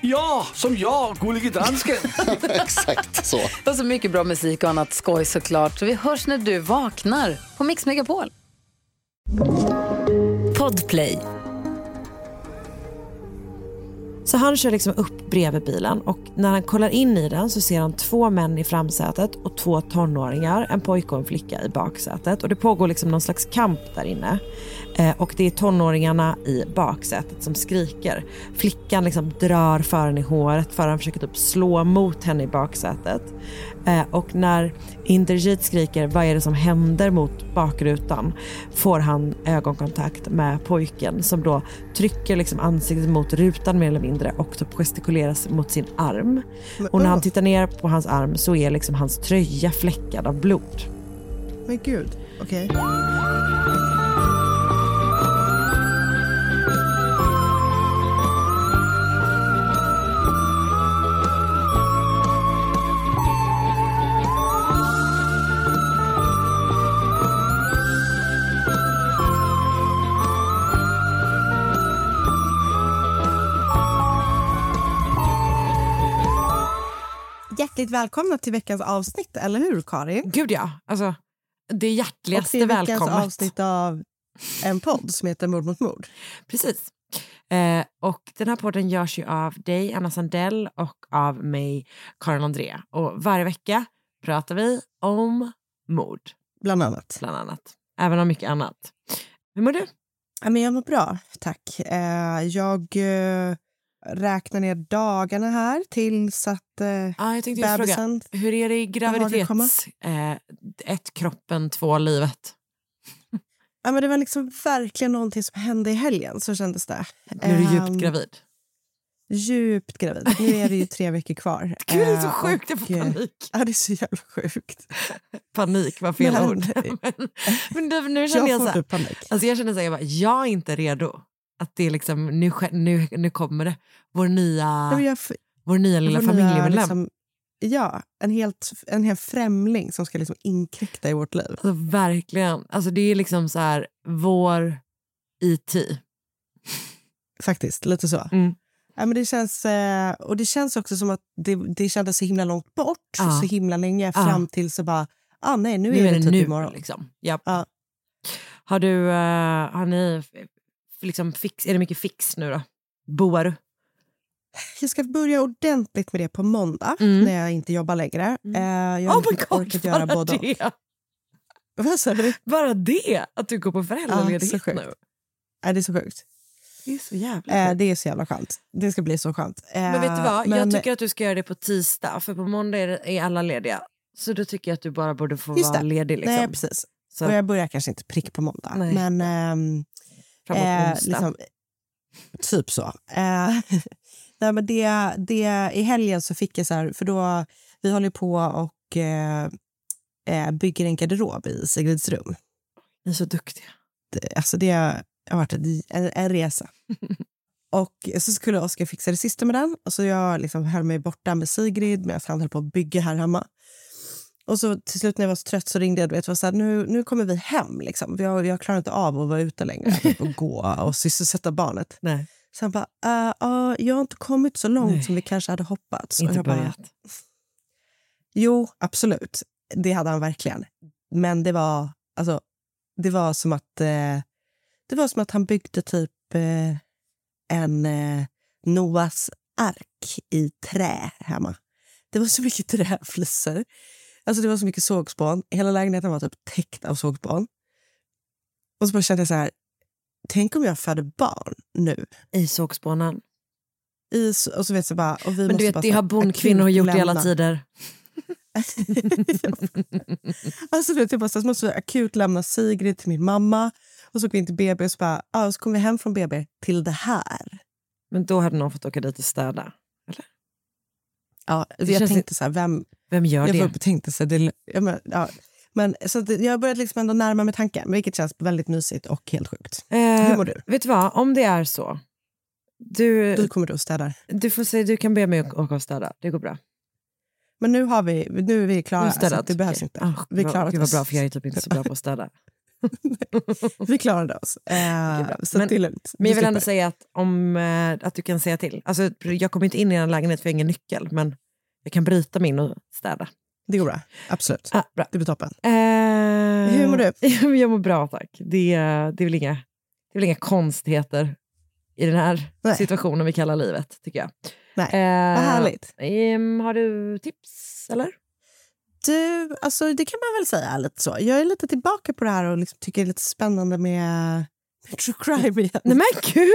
Ja, som jag, Gullige Dansken. Exakt så. Och så mycket bra musik och annat skoj såklart. Så vi hörs när du vaknar på Mix Megapol. Podplay. Så han kör liksom upp bredvid bilen och när han kollar in i den så ser han två män i framsätet och två tonåringar, en pojke och en flicka i baksätet. Och det pågår liksom någon slags kamp där inne. Eh, och det är tonåringarna i baksätet som skriker. Flickan liksom drar föraren i håret, föraren försöker typ slå mot henne i baksätet. Eh, och när Inderjit skriker vad är det som händer mot bakrutan får han ögonkontakt med pojken som då trycker liksom ansiktet mot rutan mer eller mindre och typ gestikuleras mot sin arm. Och när han tittar ner på hans arm så är liksom hans tröja fläckad av blod. Men gud, okej. Hjärtligt välkomna till veckans avsnitt, eller hur Karin? Gud ja, alltså det Och hjärtligaste till veckans välkommet. avsnitt av en podd som heter Mord mot mord. Precis. Eh, och den här podden görs ju av dig, Anna Sandell, och av mig, Karin André. Och varje vecka pratar vi om mord, Bland annat. bland annat. Även om mycket annat. Hur mår du? Ja, men jag mår bra, tack. Eh, jag eh, räknar ner dagarna här tills att eh, Ja, jag tänkte just fråga, bebisen... hur är det i graviditets... Eh, ett, kroppen, två, livet? Ja, men det var liksom verkligen någonting som hände i helgen, så kändes det. Nu är du djupt Ehm, gravid. Djupt gravid. Nu är det ju tre veckor kvar. Gud, det är så Eh, sjukt, jag får eh, panik. Ja, det är så jävla sjukt. Panik var fel Men- ord. men, men nu känner jag, Jag så här, typ panik. alltså jag känner så här, jag, bara, jag är inte redo. Att det är liksom, nu, nu, nu kommer det. Vår nya, Nej, jag, vår nya lilla vår nya, familjemedlem. liksom, ja, en helt, en helt främling som ska liksom inkräkta i vårt liv. Alltså, verkligen. Alltså, det är liksom så här, vår IT. Faktiskt, lite så. Mm. Ja, men det känns, eh, och det känns också som att det, det kändes så himla långt bort, Ja. så himla länge, Ja. fram till så bara, ah, nej, nu, Nu är det typ nu. imorgon. Liksom. Japp. Ja. Har du, eh, har ni, liksom fix, är det mycket fix nu då? Boar du? Jag ska börja ordentligt med det på måndag, Mm. när jag inte jobbar längre. Eh, jag Oh har my inte God, orkat göra både och. det. Vad sa du? Bara det, att du går på Ja, föräldraledighet sjukt. nu. Nej, det är så sjukt. Det är så jävla Eh, sjukt. det är så jävla skönt. Det ska bli så skönt. Eh, Men vet du vad, men- jag tycker att du ska göra det på tisdag, för på måndag är, alla lediga. Så då tycker jag att du bara borde få Just vara det. ledig. Liksom. Nej, precis. Så Och jag börjar kanske inte prick på måndag, Nej. men ehm, eh, liksom, typ så. Eh, nej, men det, det, I helgen så fick jag så här, för då, vi håller på och eh, eh, bygger en garderob i Sigrids rum. Ni är så duktiga. Det, alltså det har varit en, en resa. och så skulle Oskar fixa det sista med den. Och så jag liksom höll mig borta med Sigrid medan han höll på att bygga här hemma. Och så till slut när jag var så trött så ringde jag. Du vet, var så här, nu, nu kommer vi hem. Liksom. Jag, jag klarar inte av att vara ute längre typ, och gå och sysselsätta barnet. Nej, Så han bara, uh, uh, jag har inte kommit så långt Nej. som vi kanske hade hoppats. Och inte jag bara. Jo, absolut. Det hade han verkligen. Men det var, alltså, det var som att... Eh, Det var som att han byggde typ eh, en eh, Noas ark i trä hemma. Det var så mycket träflisor. Alltså det var så mycket sågspån. Hela lägenheten var typ täckt av sågspån. Och så bara kände jag så här, tänk om jag föder barn nu. I sågspånen. I, och så vet jag bara, och vi Men du vet, bara det har bondkvinnor gjort i alla tider. alltså du vet, jag bara, så här, så måste vi akut lämna Sigrid till min mamma. Och så åker vi in till BB och så, bara, och så kommer vi hem från BB till det här. Men då hade någon fått åka dit och städa. Ja, Det jag tänkte så här, vem... Vem gör jag det? och tänkte så det, ja, men, ja, men, så jag har börjat liksom ändå närma mig tanken, vilket känns väldigt mysigt och helt sjukt. Eh, Hur mår du? Vet du vad, om det är så. Du, Du kommer du och städar. du får säga, du kan be mig att åka och städa. Det går bra. Men nu, har vi, nu är vi klara, så det behövs Okej. inte. Ah, vi klarade Gud vad bra, för jag är typ inte så bra på att städa. Vi klarade oss. Eh, bra. så Men- det är lugnt. Men jag vill ändå säga att, om, eh, att du kan säga till. Alltså, jag kommer inte in i en lägenhet för jag har ingen nyckel, men jag kan bryta min och städa. Det går bra. Absolut. Ah, bra. Det blir toppen. Eh, Hur mår du? jag mår bra tack. Det, är- det, är väl inga, det är inga konstigheter i den här Nej. situationen vi kallar livet, tycker jag. Nej. Eh, Vad härligt. ehm, har du tips, eller? Du, alltså, det kan man väl säga lite så. Jag är lite tillbaka på det här och liksom tycker det är lite spännande med true crime igen. Nej men kul!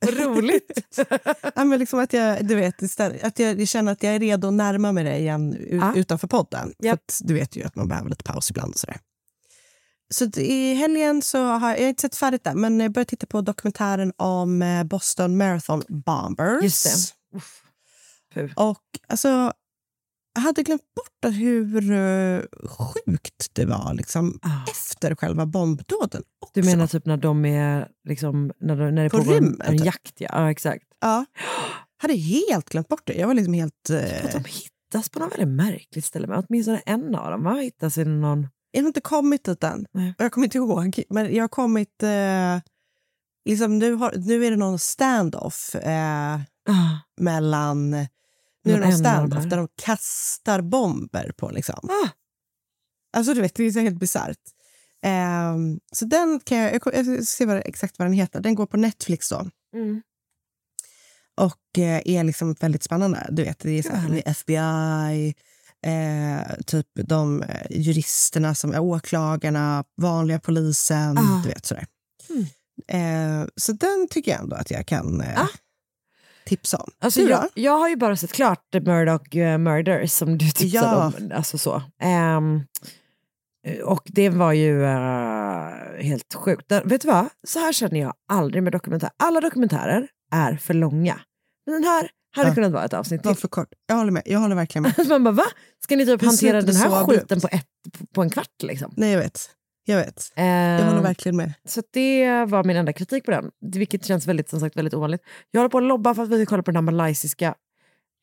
Vad roligt! ja, men liksom att jag, du vet, istället, att jag, känner att jag är redo att närma mig det igen Ja. utanför podden. För Japp. att, du vet ju att man behöver lite paus ibland. Och sådär. Så i helgen så har jag, jag har inte sett färdigt där, men jag började titta på dokumentären om eh, Boston Marathon Bombers. Just det. Uff. Och alltså, hade glömt bort hur eh, sjukt det var liksom, Ah. efter själva bombdåden. Också. Du menar typ när de är liksom, när, de, när det På pågår en, rymmen, en jakt? Ja, ja exakt. Ja. hade helt glömt bort det. Jag var liksom helt... Eh, Att de hittas på något väldigt märkligt ställe. Men åtminstone en av dem har hittats i någon... jag har inte kommit dit än. Nej. Jag kommer inte ihåg. Men jag har kommit... Eh, liksom nu, har, nu är det någon standoff eh, Ah, mellan... Nu är det någon standoff där de kastar bomber på. Liksom. ah, Alltså du vet, det är så helt bisarrt. Ehm, så den kan jag, jag, jag ska se vad, exakt vad den heter. Den går på Netflix då. mm. Och eh, är liksom väldigt spännande. Du vet, det är så här, FBI, eh, typ de eh, juristerna som är åklagarna, vanliga polisen. Ah. Du vet sådär. Mm. Eh, så den tycker jag ändå att jag kan eh, Ah. Tipsa om. Alltså Du jag, jag har ju bara sett klart The Murdoch uh, Murders som du tipsade Ja. om. Alltså så. Ehm, och det var ju eh, helt sjukt. Den, vet du vad? Så här känner jag aldrig med dokumentärer. Alla dokumentärer är för långa. Men den här hade Ja. kunnat vara ett avsnitt Var till. för kort. Jag håller med. Jag håller verkligen med. Man bara, va? Ska ni typ hantera den här skiten på, ett, på en kvart? Liksom? Nej, jag vet. Jag vet. Jag Ehm, håller verkligen med. Så det var min enda kritik på den, vilket känns väldigt, som sagt, väldigt ovanligt. Jag håller på att lobba för att vi ska kolla på den här malaysiska,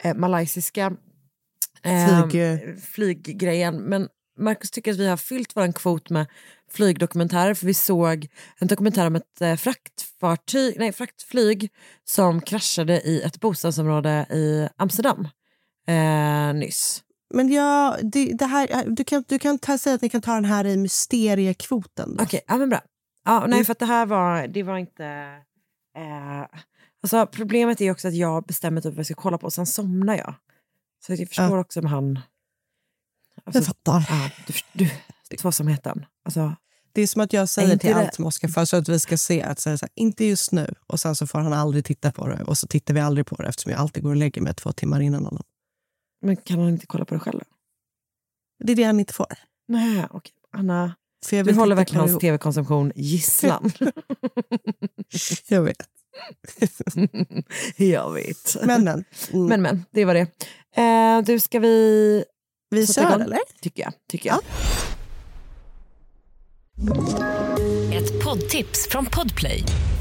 eh, malaysiska eh, Flyg- flyggrejen. Men Marcus tycker att vi har fyllt vår kvot med flygdokumentärer för vi såg en dokumentär om ett eh, fraktfartyg, nej, fraktflyg som kraschade i ett bostadsområde i Amsterdam eh, nyss. Men ja, det, det här, du kan, du kan ta, säga att ni kan ta den här i mysteriekvoten. Okej, ja men bra. Ja, nej, Mm. för att det här var, det var inte... Eh, alltså, problemet är också att jag bestämmer typ vad jag ska kolla på och sen somnar jag. Så jag förstår också om han... Jag Alltså, fattar. ja, du, du, tvåsamheten. Alltså, Det är som att jag säger till det- allt som Oscar för så att vi ska se att säga så här, inte just nu och sen så får han aldrig titta på det och så tittar vi aldrig på det eftersom jag alltid går och lägger mig två timmar innan honom. Men kan han inte kolla på det själv? Det är det han inte får. Nej, okej. Anna, För jag du håller verkligen på hans tv-konsumtion gisslan. Jag vet. jag vet. Men, men. Mm. men, men, det var det. Eh, du, ska vi... vi kör igång? eller? Tycker jag. Tycker jag. Ett poddtips från Podplay.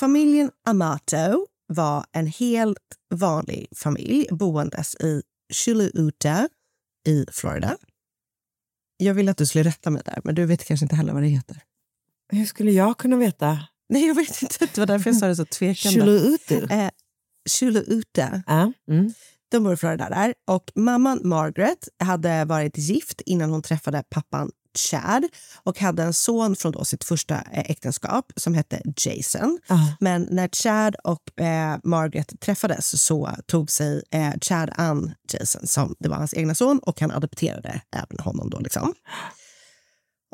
Familjen Amato var en helt vanlig familj boendes i Chuluuta i Florida. Jag ville att du skulle rätta mig där, men du vet kanske inte heller vad det heter. Hur skulle jag kunna veta? Nej, jag vet inte. Det var därför jag sa det så tvekande. Chuluutu? Eh, Chuluuta. Ja. Mm. De bor i Florida där. Och mamman Margaret hade varit gift innan hon träffade pappan Chad och hade en son från då sitt första eh, äktenskap som hette Jason. Ah. Men när Chad och eh, Margaret träffades så tog sig eh, Chad an Jason som det var hans egna son och han adopterade även honom. då liksom.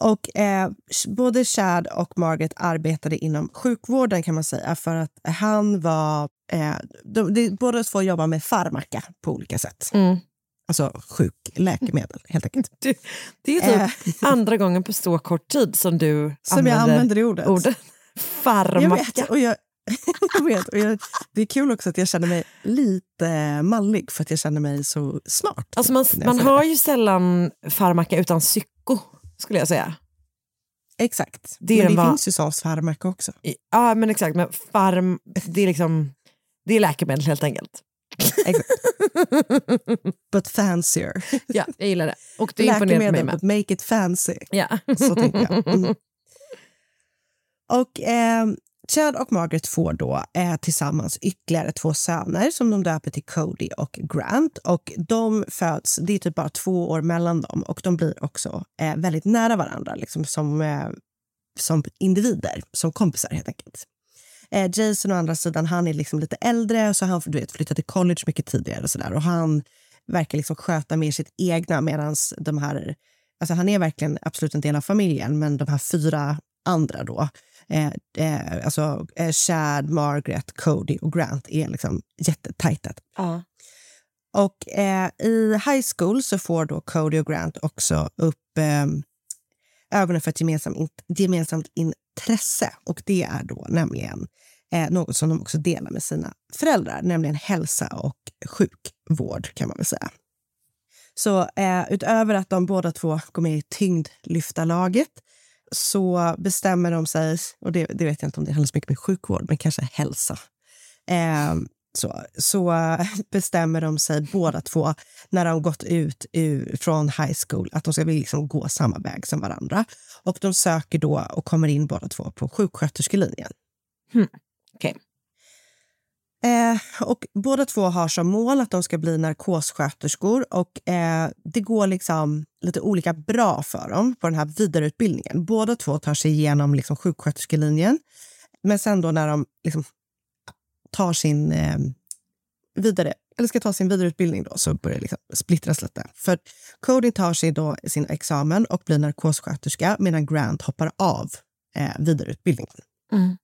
Och eh, Både Chad och Margaret arbetade inom sjukvården kan man säga för att han var... Eh, de, de, båda två jobbar med farmaka på olika sätt. Mm. Alltså sjukläkemedel, helt enkelt. Du, det är typ andra gången på så kort tid som du Som använder, jag använder det ordet. ordet Jag farmaka. vet. Och jag, jag vet och jag, det är kul också att jag känner mig lite mallig för att jag känner mig så smart. Alltså man, jag man det. ju sällan farmaka utan psyko, skulle jag säga. Exakt. Det Men det den va- finns ju sån farmaka också. Ja, men exakt. Men farm, det är liksom... Det är läkemedel helt enkelt. Exakt. But fancier. Ja, jag gillar det. Och det imponerar på mig med. but make it fancy. Ja. Så tänker jag. Mm. Och eh, Chad och Margaret får då eh, tillsammans ytterligare två söner som de döper till Cody och Grant. Och de föds, det är typ bara två år mellan dem och de blir också eh, väldigt nära varandra liksom som, eh, som individer, som kompisar helt enkelt. Eh, Jason å andra sidan, han är liksom lite äldre så han du vet, flyttade till college mycket tidigare och sådär. Och han verkar liksom sköta mer sitt egna medan de här... Alltså han är verkligen absolut en del av familjen, men de här fyra andra då, eh, eh, alltså eh, Chad, Margaret, Cody och Grant är liksom jättetajta. Ja. Och eh, i high school så får då Cody och Grant också upp eh, ögonen för ett gemensamt, gemensamt intresse. Och det är då nämligen eh, något som de också delar med sina föräldrar, nämligen hälsa och sjukvård kan man väl säga. Så eh, utöver att de båda två går med i tyngdlyftarlaget så bestämmer de sig, och det, det vet jag inte om det handlar så mycket med sjukvård, men kanske hälsa. Eh, så, så bestämmer de sig båda två när de gått ut ur, från high school att de ska liksom gå samma väg som varandra. Och de söker då och kommer in båda två på sjuksköterskelinjen. Hmm. Okej. Eh, och båda två har som mål att de ska bli narkossköterskor och eh, det går liksom lite olika bra för dem på den här vidareutbildningen. Båda två tar sig igenom liksom sjuksköterskelinjen. Men sen då när de liksom tar sin eh, vidare eller ska ta sin vidareutbildning då, så börjar det liksom splittras lite. För Cody tar sig då sin examen och blir narkossköterska medan Grant hoppar av eh, vidareutbildningen. Mm.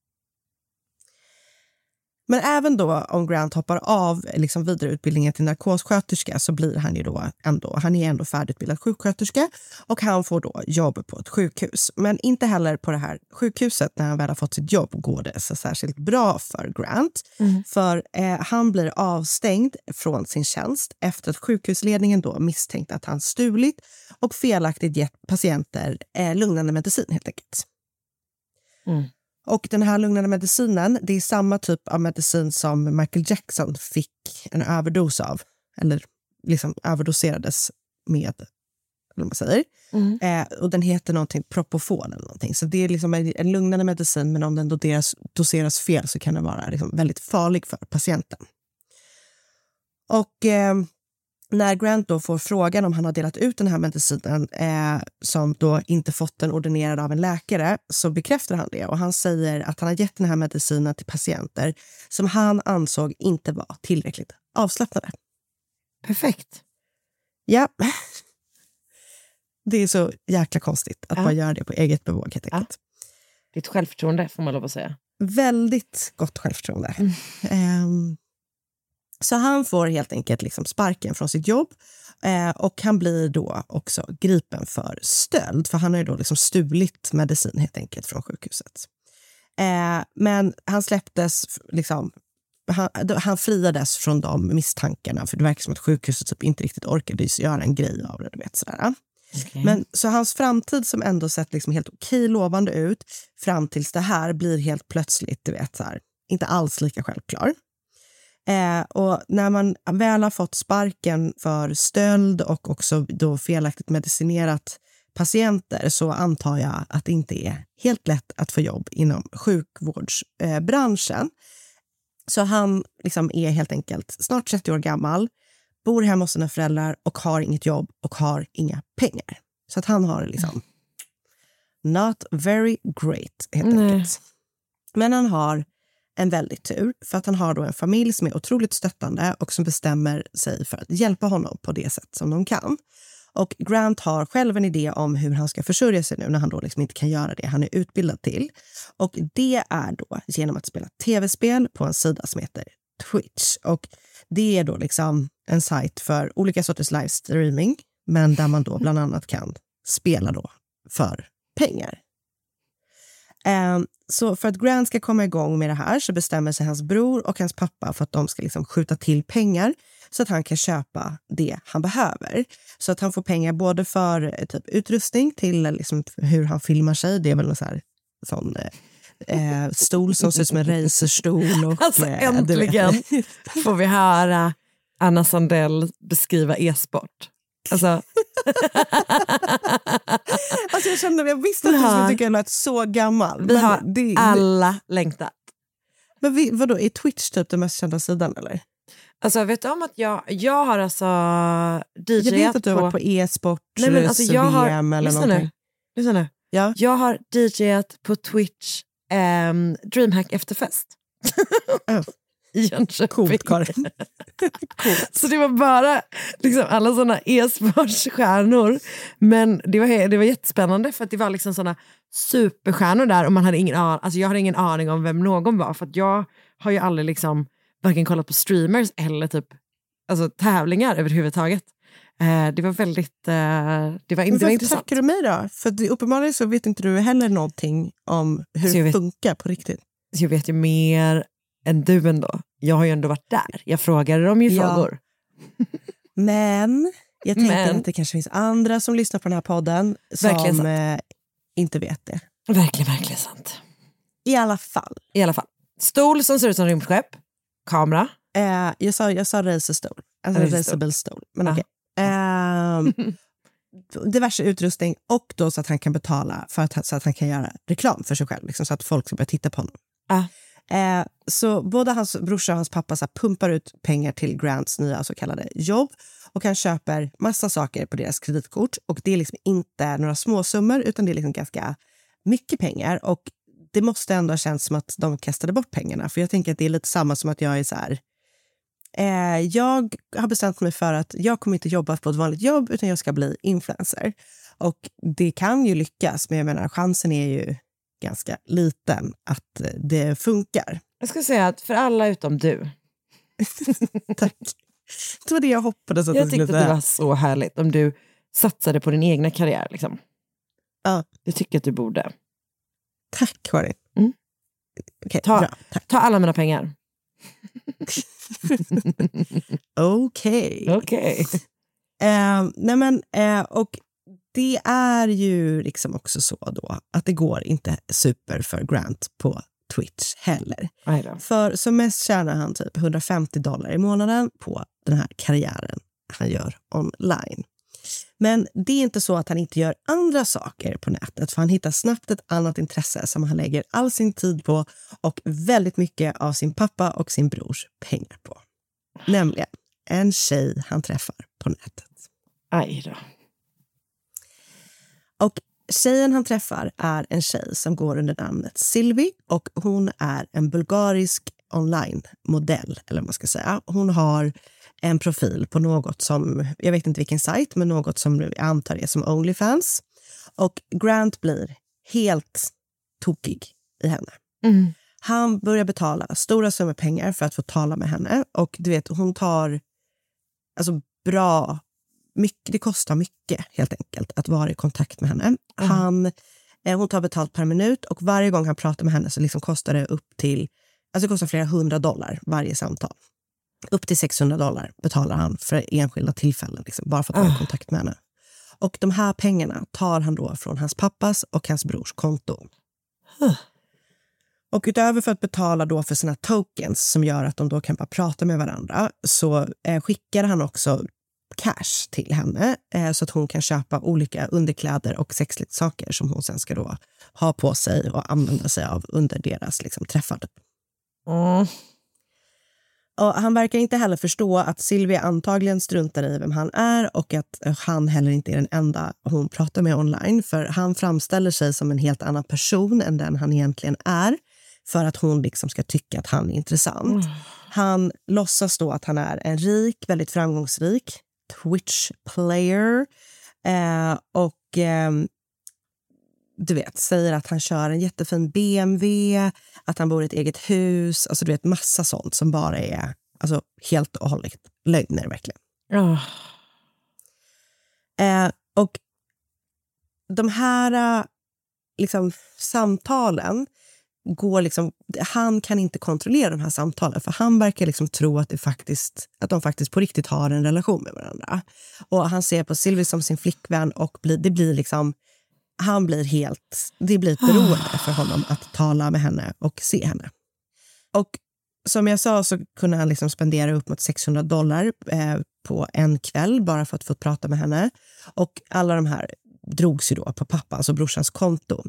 Men även då om Grant hoppar av liksom vidareutbildningen till narkossköterska så blir han ju då ändå, han är ändå färdigutbildad sjuksköterska och han får då jobb på ett sjukhus. Men inte heller på det här sjukhuset när han väl har fått sitt jobb går det så särskilt bra för Grant. Mm. För eh, han blir avstängd från sin tjänst efter att sjukhusledningen då misstänkt att han stulit och felaktigt gett patienter eh, lugnande medicin helt enkelt. Mm. Och den här lugnande medicinen, det är samma typ av medicin som Michael Jackson fick en överdos av. Eller liksom överdoserades med, eller man säger. Mm. Eh, och den heter någonting Propofol eller någonting. Så det är liksom en, en lugnande medicin, men om den doseras, doseras fel så kan den vara liksom väldigt farlig för patienten. Och eh, när Grant då får frågan om han har delat ut den här medicinen eh, som då inte fått den ordinerad av en läkare så bekräftar han det och han säger att han har gett den här medicinen till patienter som han ansåg inte var tillräckligt avslappnade. Perfekt. Ja. Det är så jäkla konstigt att Ja. man gör det på eget bevåg helt enkelt. Ditt självförtroende får man lov att säga. Väldigt gott självförtroende. Ehm, så han får helt enkelt liksom sparken från sitt jobb eh, och han blir då också gripen för stöld för han har ju då liksom stulit medicin helt enkelt från sjukhuset. Eh, men han släpptes, liksom, han, han friades från de misstankarna för det verkar som att sjukhuset typ inte riktigt orkade göra en grej av det. Du vet, sådär. Men så hans framtid som ändå sett liksom helt okej lovande ut fram tills det här blir helt plötsligt, du vet så här, inte alls lika självklar. Eh, och när man väl har fått sparken för stöld och också då felaktigt medicinerat patienter så antar jag att det inte är helt lätt att få jobb inom sjukvårdsbranschen. Så han liksom är helt enkelt snart 30 år gammal, bor hemma hos sina föräldrar och har inget jobb och har inga pengar. Så att han har liksom not very great, helt Nej. enkelt. Men han har en väldig tur, för att han har då en familj som är otroligt stöttande och som bestämmer sig för att hjälpa honom på det sätt som de kan. Och Grant har själv en idé om hur han ska försörja sig nu när han då liksom inte kan göra det han är utbildad till. Och det är då genom att spela tv-spel på en sida som heter Twitch. Och det är då liksom en sajt för olika sorters livestreaming, men där man då bland annat kan spela då för pengar. Ehm, så för att Grant ska komma igång med det här så bestämmer sig hans bror och hans pappa för att de ska liksom skjuta till pengar så att han kan köpa det han behöver. Så att han får pengar både för eh, typ utrustning till eh, liksom hur han filmar sig. Det är väl en sån, här, sån eh, eh, stol som ser ut som en racerstol. Och, Alltså äntligen får vi höra Anna Sandell beskriva e-sport. Alltså, Alltså jag kände, jag visste att du skulle tycka jag lät så gammal. vi har det, alla längtat. Men vi, vadå, är Twitch typ den mest kända sidan eller? Alltså vet du om att jag, jag har alltså DJat Jag vet att du har varit på e-sport, Nej, alltså jag har, VM eller lyssna någonting. Nu, lyssna nu. Ja. Jag har DJat på Twitch um, Dreamhack efterfest. I Jönköping. Coolt, Karin. Så det var bara liksom, alla såna e-sportsstjärnor. Men det var, det var jättespännande för att det var liksom såna superstjärnor där och man hade ingen an- alltså jag hade ingen aning om vem någon var för jag har ju aldrig liksom varken kollat på streamers eller typ alltså, tävlingar överhuvudtaget. Eh, det var väldigt, eh, det var, det var intressant. tackar du mig då? För det, uppenbarligen så vet inte du heller någonting om hur det funkar på riktigt. Så jag vet ju mer än du ändå. Jag har ju ändå varit där. Jag frågade dem ju Ja. frågor. Men jag tänker Men. att det kanske finns andra som lyssnar på den här podden som eh, inte vet det. Verkligen, verkligen sant. I alla fall. I alla fall. Stol som ser ut som rymdskepp. Kamera. Eh, jag, sa, jag sa racerstol, alltså racerbilstol. Men Ja. okej. Ehm, diverse utrustning och då så att han kan betala för att, så att han kan göra reklam för sig själv, liksom, så att folk ska börja titta på honom. Ja. Eh, så både hans brorsa och hans pappa så här, pumpar ut pengar till Grants nya så kallade jobb och han köper massa saker på deras kreditkort. Och Det är liksom inte några småsummor utan det är liksom ganska mycket pengar. Och Det måste ändå ha känts som att de kastade bort pengarna. För jag tänker att det är lite samma som att jag är så här... Eh, jag har bestämt mig för att jag kommer inte jobba på ett vanligt jobb utan jag ska bli influencer. Och det kan ju lyckas, men jag menar chansen är ju ganska liten att eh, det funkar. Jag ska säga att för alla utom du. Tack. Det var det jag hoppades att Jag skulle tyckte att det säga. var så härligt om du satsade på din egna karriär. Liksom. Ja. Det tycker jag att du borde. Tack, Karin. Mm. Okej, Ta, bra. Tack. ta alla mina pengar. Okej. Okej. Eh, nej men, eh, och det är ju liksom också så då att det går inte super för Grant på Twitch heller. För som mest tjänar han typ 150 dollar i månaden på den här karriären han gör online. Men det är inte så att han inte gör andra saker på nätet för han hittar snabbt ett annat intresse som han lägger all sin tid på och väldigt mycket av sin pappa och sin brors pengar på. Nämligen en tjej han träffar på nätet. Aj då. Och tjejen han träffar är en tjej som går under namnet Sylvie och hon är en bulgarisk online-modell, eller vad man ska säga. Hon har en profil på något som, jag vet inte vilken sajt, men något som jag antar är som Onlyfans. Och Grant blir helt tokig i henne. Mm. Han börjar betala stora summor pengar för att få tala med henne. Och du vet, hon tar alltså, bra... Mycket, det kostar mycket helt enkelt att vara i kontakt med henne. Han, eh, hon tar betalt per minut och varje gång han pratar med henne så liksom kostar det upp till alltså kostar flera hundra dollar varje samtal. Upp till 600 dollar betalar han för enskilda tillfällen liksom, bara för att vara i kontakt med henne. Och de här pengarna tar han då från hans pappas och hans brors konto. Och utöver för att betala då för sina tokens som gör att de då kan bara prata med varandra så eh, skickar han också cash till henne eh, så att hon kan köpa olika underkläder och sexleksaker som hon sen ska då ha på sig och använda sig av under deras liksom, träffar. Mm. Och han verkar inte heller förstå att Silvia antagligen struntar i vem han är och att han heller inte är den enda hon pratar med online. För han framställer sig som en helt annan person än den han egentligen är för att hon liksom ska tycka att han är intressant. Mm. Han låtsas då att han är en rik, väldigt framgångsrik Twitch-player eh, och eh, du vet, säger att han kör en jättefin BMW, att han bor i ett eget hus. Alltså du vet, massa sånt som bara är alltså, helt och hållet lögner verkligen. Ja. Eh, och de här eh, liksom, samtalen går liksom... Han kan inte kontrollera de här samtalen för han verkar liksom tro att, det faktiskt, att de faktiskt på riktigt har en relation med varandra. Och Han ser på Sylvie som sin flickvän och blir, det blir liksom... Han blir helt... Det blir ett beroende för honom att tala med henne och se henne. Och som jag sa så kunde han liksom spendera upp mot 600 dollar eh, på en kväll bara för att få prata med henne. Och alla de här drogs ju då på pappans och brorsans konto.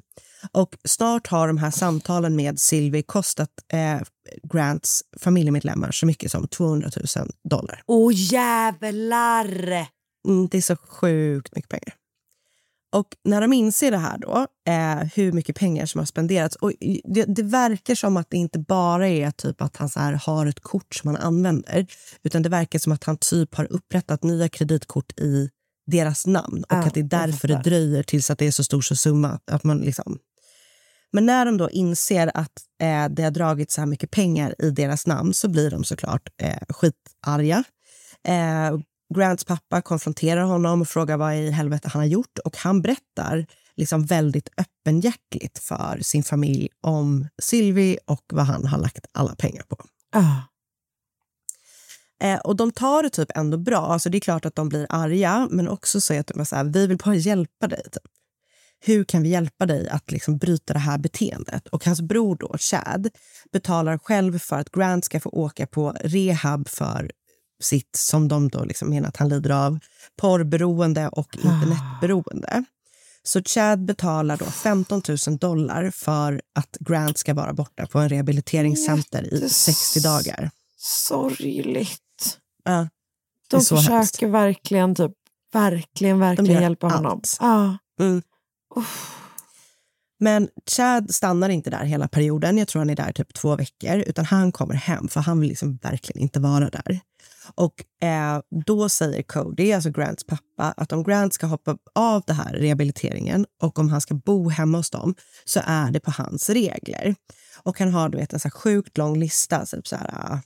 Och snart har de här samtalen med Sylvie kostat eh, Grants familjemedlemmar så mycket som 200 000 dollar. Åh oh, jävlar! Mm, det är så sjukt mycket pengar. Och när de inser det här då, eh, hur mycket pengar som har spenderats. Och det, det, verkar som att det inte bara är typ att han så här har ett kort som han använder. Utan det verkar som att han typ har upprättat nya kreditkort i deras namn. Och Ja, att det är därför det dröjer tills att det är så stor så summa. Att man liksom... Men när de då inser att eh, det har dragit så här mycket pengar i deras namn så blir de såklart eh, skitarga. Eh, Grants pappa konfronterar honom och frågar vad i helvete han har gjort. Och han berättar liksom väldigt öppenhjärtligt för sin familj om Sylvie och vad han har lagt alla pengar på. Ah. Eh, och de tar det typ ändå bra. Alltså det är klart att de blir arga, men också så att de är så här, vi vill bara hjälpa dig. Typ. Hur kan vi hjälpa dig att liksom bryta det här beteendet? Och hans bror då, Chad, betalar själv för att Grant ska få åka på rehab för sitt, som de då liksom menar att han lider av, porrberoende och internetberoende. Så Chad betalar då 15 000 dollar för att Grant ska vara borta på en rehabiliteringscenter i 60 dagar. Sorgligt. Ja, De försöker hemskt. verkligen, typ, verkligen, verkligen hjälpa honom. allt. Ja. Mm. Men Chad stannar inte där hela perioden. Jag tror han är där typ två veckor. Utan han kommer hem, för han vill liksom verkligen inte vara där. Och eh, då säger Cody, alltså Grants pappa, att om Grant ska hoppa av det här rehabiliteringen och om han ska bo hemma hos dem så är det på hans regler. Och han har du vet, en så sjukt lång lista. Så typ så här,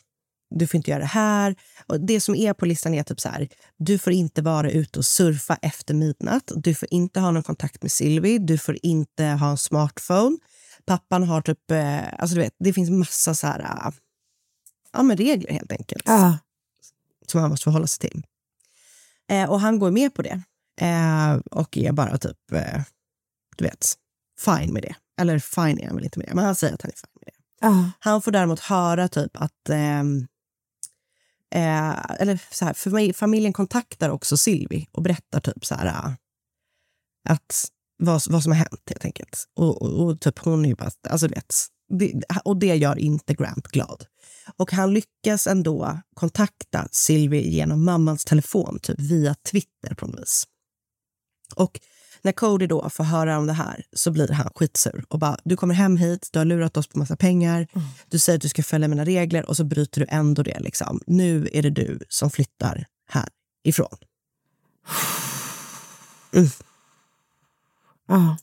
du får inte göra det här. Och det som är på listan är typ så här, du får inte vara ute och surfa efter midnatt. Du får inte ha någon kontakt med Sylvie. Du får inte ha en smartphone. Pappan har typ, eh, alltså du vet, det finns massa så här, ah, ja men regler helt enkelt. Ja. Som han måste förhålla sig till. Eh, och han går med på det. Eh, och är bara typ, eh, du vet, fine med det. Eller fine är han väl inte med det, men han säger att han är fine med det. Ja. Han får däremot höra typ att... ehm, eh, eller så här, familj, familjen kontaktar också Silvi och berättar typ så här äh, att vad, vad som har hänt helt enkelt. Och, och, och typ hon är ju bara... Alltså, vet, det, och det gör inte Grant glad. Och han lyckas ändå kontakta Silvi genom mammans telefon, typ via Twitter på något vis. Och när Cody då får höra om det här så blir han skitsur och bara du kommer hem hit, du har lurat oss på massa pengar, du säger att du ska följa mina regler och så bryter du ändå det. Liksom. Nu är det du som flyttar härifrån. Mm. Ja.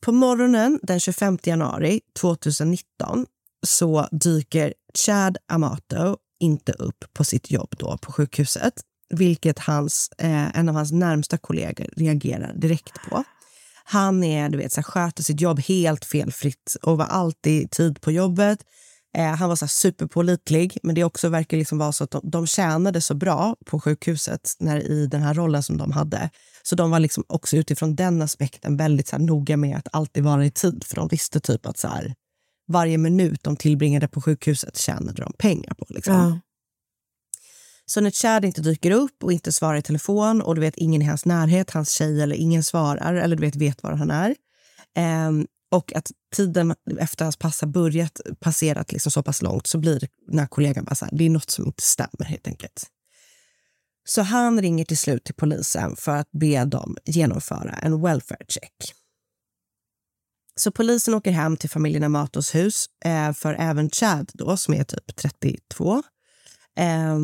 På morgonen den 25 januari 2019 så dyker Chad Amato inte upp på sitt jobb då på sjukhuset vilket hans, eh, en av hans närmsta kollegor reagerar direkt på. Han är, du vet, så här, sköter sitt jobb helt felfritt och var alltid i tid på jobbet. Eh, han var så här, superpålitlig, men det också verkar liksom vara så att de, de tjänade så bra på sjukhuset när, i den här rollen som de hade. Så de var liksom också utifrån den aspekten väldigt så här, noga med att alltid vara i tid, för de visste typ att så här, varje minut de tillbringade på sjukhuset tjänade de pengar på. Liksom. Ja. Så när Chad inte dyker upp och inte svarar i telefon och du vet ingen i hans närhet, hans tjej eller ingen svarar eller du vet vet var han är. ehm, och att tiden efter hans pass har börjat passerat liksom så pass långt så blir den här kollegan bara så här, det är något som inte stämmer helt enkelt. Så han ringer till slut till polisen för att be dem genomföra en welfare check. Så polisen åker hem till familjen Amatos hus, eh, för även Chad, då, som är typ 32, eh,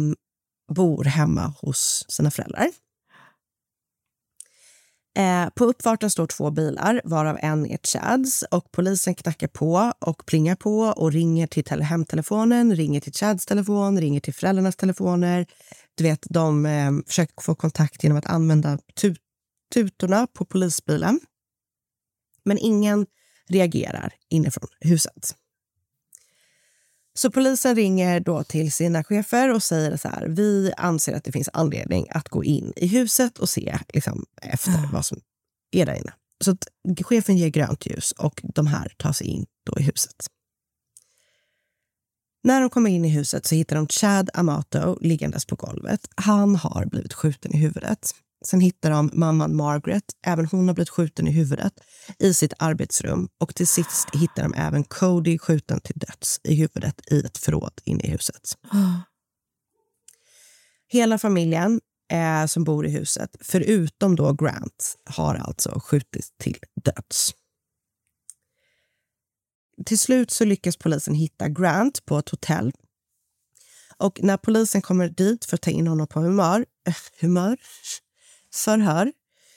bor hemma hos sina föräldrar. Eh, på uppfarten står två bilar, varav en är Chads. Och polisen knackar på och plingar på och ringer till tele- hemtelefonen, ringer till Chads telefon, ringer till föräldrarnas telefoner. Du vet, de eh, försöker få kontakt genom att använda tut tutorna på polisbilen. Men ingen reagerar inifrån huset. Så polisen ringer då till sina chefer och säger så här. Vi anser att det finns anledning att gå in i huset och se liksom, efter vad som är där inne. Så att chefen ger grönt ljus och de här tar sig in då i huset. När de kommer in i huset så hittar de Chad Amato liggandes på golvet. Han har blivit skjuten i huvudet. Sen hittar de mamman Margaret. Även hon har blivit skjuten i huvudet i sitt arbetsrum. Och till sist hittar de även Cody skjuten till döds i huvudet i ett förråd inne i huset. Hela familjen eh, som bor i huset, förutom då Grant, har alltså skjutits till döds. Till slut så lyckas polisen hitta Grant på ett hotell. Och när polisen kommer dit för att ta in honom på humör, eh, humör förhör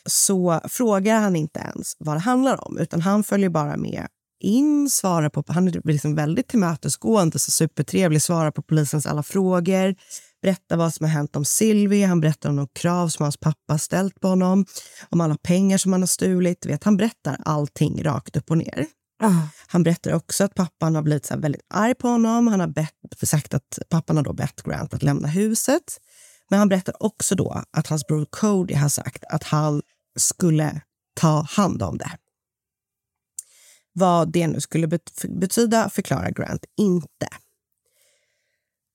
så frågar han inte ens vad det handlar om, utan han följer bara med in, svarar på... Han är liksom väldigt tillmötesgående, så supertrevlig, svarar på polisens alla frågor, berättar vad som har hänt om Sylvie, han berättar om de krav som hans pappa ställt på honom, om alla pengar som han har stulit. Vet, han berättar allting rakt upp och ner. Han berättar också att pappan har blivit så väldigt arg på honom. Han har bett, sagt att pappan har då bett Grant att lämna huset. Men han berättar också då att hans bror Cody har sagt att han skulle ta hand om det. Vad det nu skulle bet betyda förklarar Grant inte.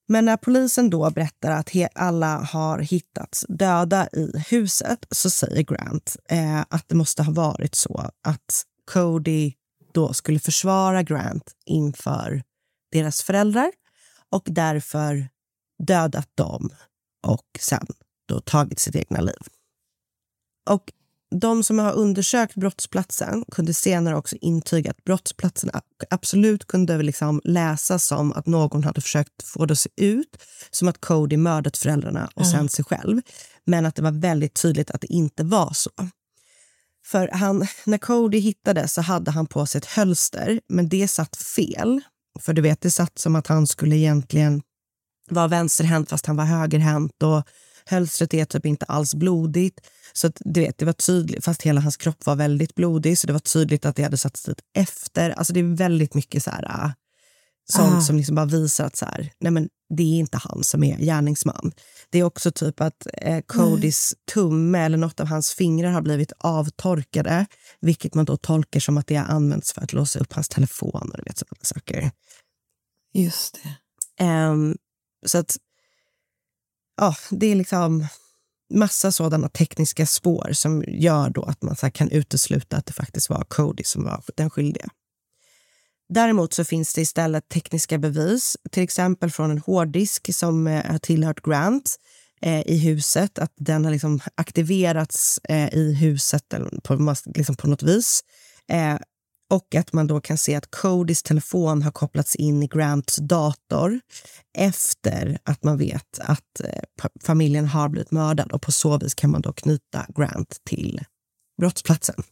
Men när polisen då berättar att alla har hittats döda i huset så säger Grant eh, att det måste ha varit så att Cody då skulle försvara Grant inför deras föräldrar och därför dödat dem och sen då tagit sitt egna liv. Och de som har undersökt brottsplatsen kunde senare också intyga att brottsplatsen absolut kunde liksom läsas som att någon hade försökt få det att se ut som att Cody mördat föräldrarna och sen sig själv. Men att det var väldigt tydligt att det inte var så. För han, när Cody hittades så hade han på sig ett hölster, men det satt fel. För du vet, det satt som att han skulle egentligen vara vänsterhänt fast han var högerhänt och hölstret är typ inte alls blodigt. Så att, du vet, det var tydligt, fast hela hans kropp var väldigt blodig så det var tydligt att det hade satts dit efter. Alltså det är väldigt mycket så här, äh, sånt Ah. som liksom bara visar att så här, nej men det är inte han som är gärningsman. Det är också typ att eh, Codys tumme eller något av hans fingrar har blivit avtorkade vilket man då tolkar som att det har använts för att låsa upp hans telefon och du vet sådana saker. Just det. Ehm, så att ja, det är liksom massa sådana tekniska spår som gör då att man så kan utesluta att det faktiskt var Cody som var den skyldiga. Däremot så finns det istället tekniska bevis, till exempel från en hårddisk som eh, har tillhört Grant eh, i huset, att den har liksom aktiverats eh, i huset eller på, liksom på något vis. Eh, och att man då kan se att Codys telefon har kopplats in i Grants dator efter att man vet att eh, familjen har blivit mördad. Och på så vis kan man då knyta Grant till brottsplatsen.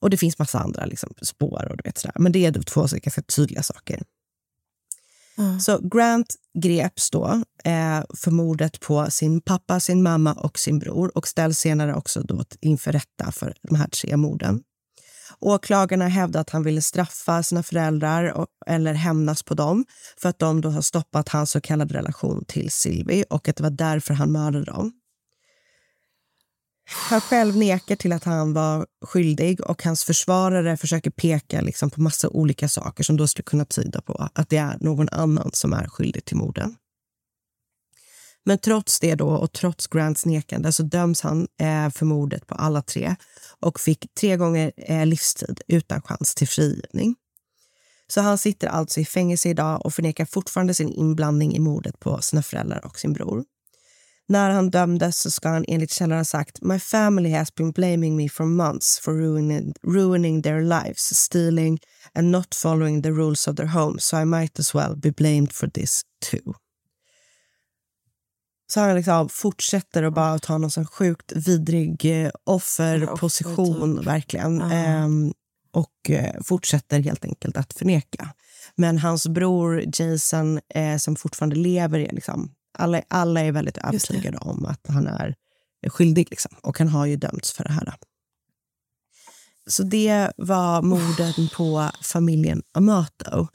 Och det finns massa andra liksom, spår och du vet sådär. Men det är då två ganska tydliga saker. Så Grant greps då eh, för mordet på sin pappa, sin mamma och sin bror och ställs senare också då inför rätta för de här tre morden. Åklagarna hävdar att han ville straffa sina föräldrar och, eller hämnas på dem för att de då har stoppat hans så kallade relation till Silvi och att det var därför han mördade dem. Han själv nekar till att han var skyldig och hans försvarare försöker peka liksom på massa olika saker som då skulle kunna tyda på att det är någon annan som är skyldig till morden. Men trots det då och trots Grants nekande så döms han eh, för mordet på alla tre och fick tre gånger eh, livstid utan chans till frigivning. Så han sitter alltså i fängelse idag och förnekar fortfarande sin inblandning i mordet på sina föräldrar och sin bror. När han dömdes så ska han enligt källor ha sagt My family has been blaming me for months for ruining, ruining their lives, stealing and not following the rules of their home so I might as well be blamed for this too. Han liksom fortsätter att bara ta någon sån sjukt vidrig eh, offerposition, typ. verkligen. Ehm, och eh, fortsätter helt enkelt att förneka. Men hans bror Jason, eh, som fortfarande lever, är liksom, alla, alla är väldigt övertygade om att han är skyldig. Liksom. Och han har ju dömts för det här. Så det var morden på familjen Amato.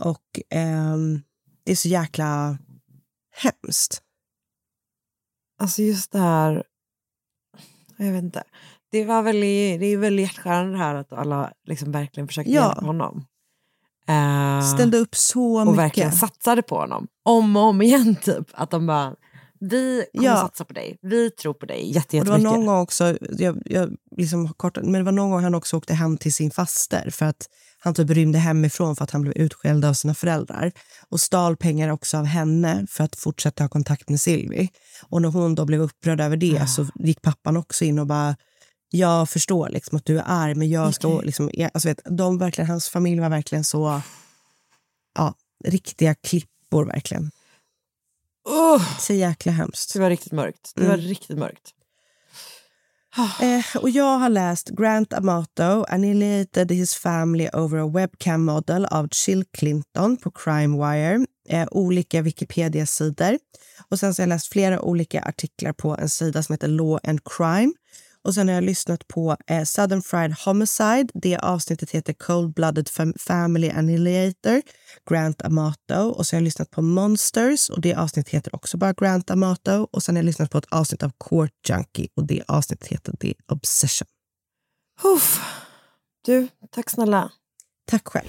Och ehm, det är så jäkla hemskt. Alltså just det här, jag vet inte. Det, var väl, det är väl hjärtskärande det här att alla liksom verkligen försökte Ja. hjälpa honom. Eh, Ställde upp så och mycket. verkligen satsade på honom. Om och om igen typ. Att de bara, vi kommer Ja. satsa på dig, vi tror på dig jätte, Och det jättemycket. var någon gång också, jag, jag liksom kortat, men det var någon gång han också åkte hem till sin faster för att han typ rymde hemifrån för att han blev utskälld av sina föräldrar och stal pengar också av henne för att fortsätta ha kontakt med Silvi. Och när hon då blev upprörd över det så gick pappan också in och bara jag förstår liksom att du är arg, men jag. Okej. Liksom, jag- alltså vet, de verkligen, hans familj var verkligen så... Ja, riktiga klippor, verkligen. Så jäkla hemskt. Det var riktigt mörkt. Det var Mm. riktigt mörkt. Eh, och jag har läst Grant Amato annihilated his family over a webcam model av Chill Clinton på Crime Wire. Eh, olika Wikipedia-sidor. Och sen så har jag läst flera olika artiklar på en sida som heter Law and Crime. Och sen har jag lyssnat på eh, Southern Fried Homicide. Det avsnittet heter Cold Blooded Fam- Family Annihilator, Grant Amato. Och så har jag lyssnat på Monsters och det avsnittet heter också bara Grant Amato. Och sen har jag lyssnat på ett avsnitt av Court Junkie och det avsnittet heter The Obsession. Uff. Du, tack snälla. Tack själv.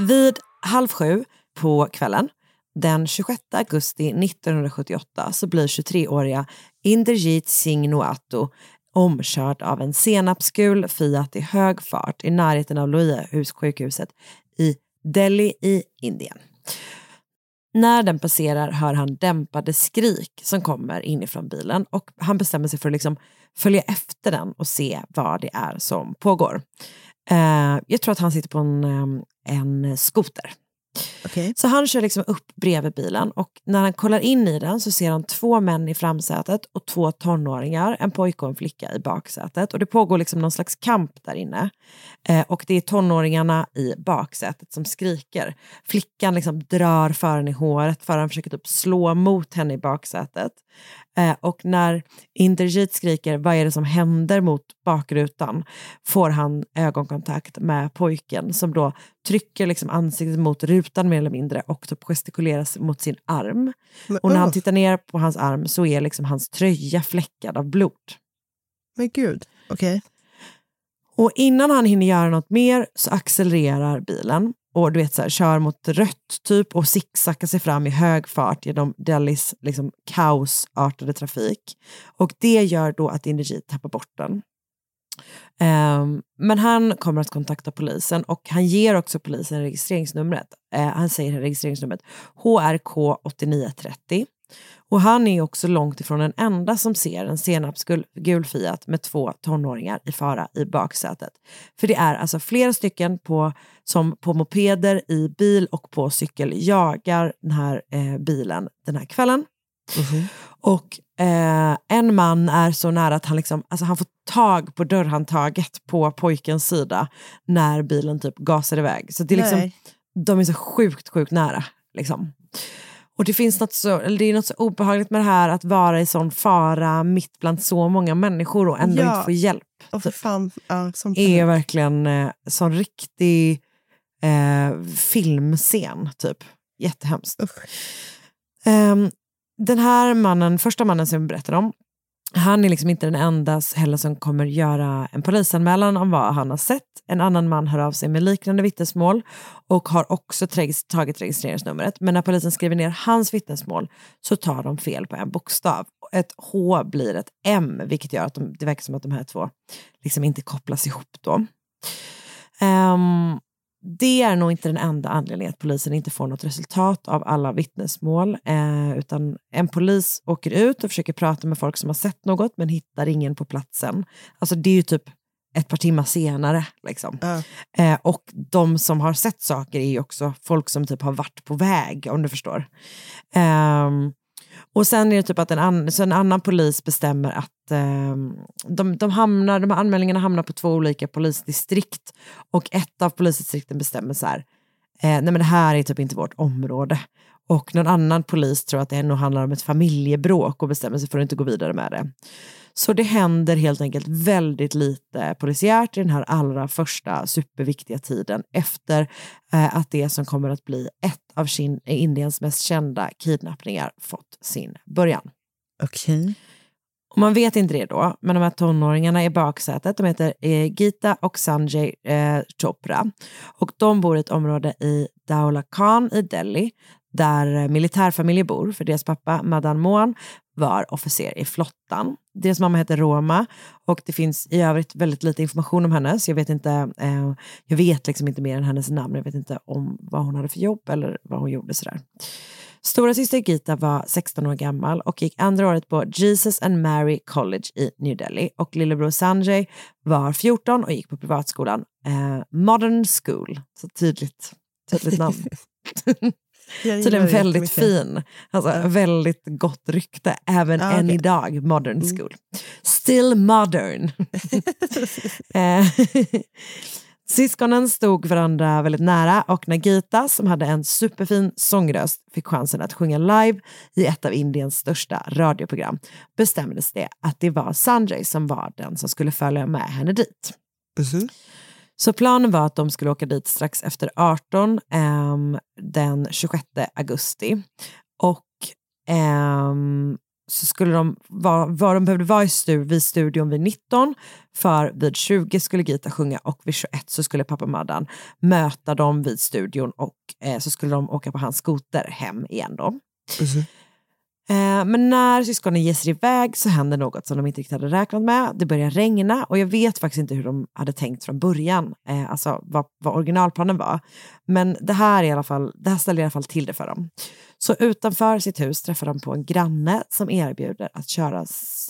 Vid halv sju på kvällen den 26 augusti 1978 så blir 23-åriga Inderjit Singh Noato omkörd av en senapsgul Fiat i hög fart i närheten av Loia-sjukhuset i Delhi i Indien. När den passerar hör han dämpade skrik som kommer inifrån bilen och han bestämmer sig för att liksom följa efter den och se vad det är som pågår. Eh, jag tror att han sitter på en, eh, en skoter. Så han kör liksom upp bredvid bilen och när han kollar in i den så ser han två män i framsätet och två tonåringar, en pojke och en flicka i baksätet. Och det pågår liksom någon slags kamp där inne. Eh, och det är tonåringarna i baksätet som skriker. Flickan liksom drar föraren i håret, föraren försöker typ slå mot henne i baksätet. Eh, och när Inderjit skriker vad är det som händer mot bakrutan får han ögonkontakt med pojken som då trycker liksom ansiktet mot rutan mer eller mindre och typ gestikulerar mot sin arm. och när han tittar ner på hans arm så är liksom hans tröja fläckad av blod. Men gud, okej. Och innan han hinner göra något mer så accelererar bilen och du vet så här, kör mot rött typ och sicksackar sig fram i hög fart genom Delhis liksom, kaosartade trafik. Och det gör då att Inderjit tappar bort den. Um, men han kommer att kontakta polisen och han ger också polisen registreringsnumret. Uh, han säger registreringsnumret HRK 8930. Och han är också långt ifrån den enda som ser en senapsgul Fiat med två tonåringar i fara i baksätet. För det är alltså flera stycken på, som på mopeder, i bil och på cykel jagar den här eh, bilen den här kvällen. Och eh, en man är så nära att han, liksom, alltså han får tag på dörrhandtaget på pojkens sida när bilen typ gasar iväg. Så det är liksom, Nej. de är så sjukt, sjukt nära. Liksom. Och det finns något så, det är något så obehagligt med det här att vara i sån fara mitt bland så många människor och ändå Ja. inte få hjälp. Och för fan, ja, som är verkligen eh, sån riktig eh, filmscen, typ. Jättehemskt. Ehm, den här mannen, första mannen som jag berättade om, han är liksom inte den enda heller som kommer göra en polisanmälan om vad han har sett. En annan man hör av sig med liknande vittnesmål och har också tagit registreringsnumret. Men när polisen skriver ner hans vittnesmål så tar de fel på en bokstav. Ett H blir ett M, vilket gör att de, det verkar som att de här två liksom inte kopplas ihop då. Um, det är nog inte den enda anledningen att polisen inte får något resultat av alla vittnesmål. Eh, utan en polis åker ut och försöker prata med folk som har sett något men hittar ingen på platsen. Alltså det är ju typ ett par timmar senare. Liksom. Eh, och de som har sett saker är ju också folk som typ har varit på väg, om du förstår. Ehm, och sen är det typ att en, an, så en annan polis bestämmer att eh, de, de, hamnar, de här anmälningarna hamnar på två olika polisdistrikt och ett av polisdistrikten bestämmer så här, eh, nej men det här är typ inte vårt område. Och någon annan polis tror att det nog handlar om ett familjebråk och bestämmer sig för att inte gå vidare med det. Så det händer helt enkelt väldigt lite polisiärt i den här allra första superviktiga tiden efter eh, att det som kommer att bli ett av sin, Indiens mest kända kidnappningar fått sin början. Okej. Och man vet inte det då, men de här tonåringarna i baksätet, de heter eh, Gita och Sanjay eh, Chopra. Och de bor i ett område i Daula Khan i Delhi, där eh, militärfamiljer bor, för deras pappa Madan Moan, var officer i flottan. Deras mamma heter Roma och det finns i övrigt väldigt lite information om henne, så jag vet inte, eh, jag vet liksom inte mer än hennes namn, jag vet inte om vad hon hade för jobb eller vad hon gjorde sådär. Stora syster Gita var 16 år gammal och gick andra året på Jesus and Mary College i New Delhi och lillebror Sanjay var 14 och gick på privatskolan eh, Modern School. Så tydligt, tydligt namn. Det väldigt fin. Alltså, Väldigt gott rykte, även Ja, än idag. Modern school. Still modern. Eh, Syskonen stod varandra väldigt nära och när Gita, som hade en superfin sångröst, fick chansen att sjunga live i ett av Indiens största radioprogram bestämdes det att det var Sanjay som var den som skulle följa med henne dit. Så planen var att de skulle åka dit strax efter 18 ehm, den 26 augusti. Och ehm, så skulle de vara, var de behövde vara i stu, vid studion vid 19, för vid 20 skulle Gita sjunga och vid 21 så skulle pappa Madan möta dem vid studion och eh, så skulle de åka på hans skoter hem igen då. Eh, Eh, men när syskonen ger sig iväg så händer något som de inte riktigt hade räknat med. Det börjar regna och jag vet faktiskt inte hur de hade tänkt från början, eh, alltså vad, vad originalplanen var. Men det här, i alla fall, det här ställer i alla fall till det för dem. Så utanför sitt hus träffar de på en granne som erbjuder, att köra,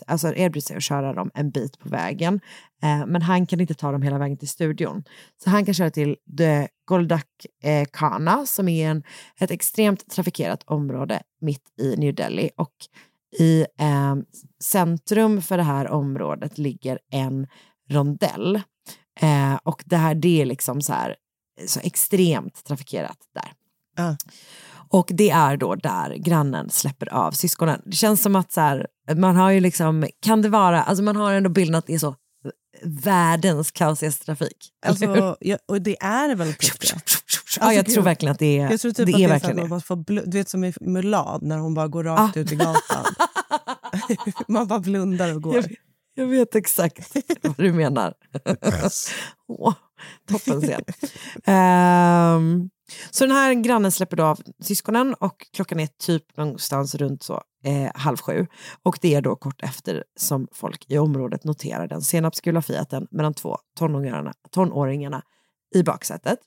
alltså erbjuder sig att köra dem en bit på vägen. Eh, men han kan inte ta dem hela vägen till studion. Så han kan köra till The Goldak eh, Kana som är en, ett extremt trafikerat område mitt i New Delhi. Och i eh, centrum för det här området ligger en rondell. Eh, och det här det är liksom så här så extremt trafikerat där. Och det är då där grannen släpper av syskonen. Det känns som att så här, man har ju liksom, kan det vara, alltså man har ändå bilden att det är så världens kaosigaste trafik. Alltså, ja, och det är väldigt tufft. Ja, jag tror verkligen att det är- jag tror typ det att är det verkligen så att det. man får Du vet som i Mulan när hon bara går rakt Ah. ut i gatan. man bara blundar och går. Jag, jag vet exakt vad du menar. Åh, toppen scen. Ehm, så den här grannen släpper då av syskonen och klockan är typ någonstans runt så, eh, halv sju. Och det är då kort efter som folk i området noterar den senapsgula Fiaten med de två tonåringarna, tonåringarna i baksätet.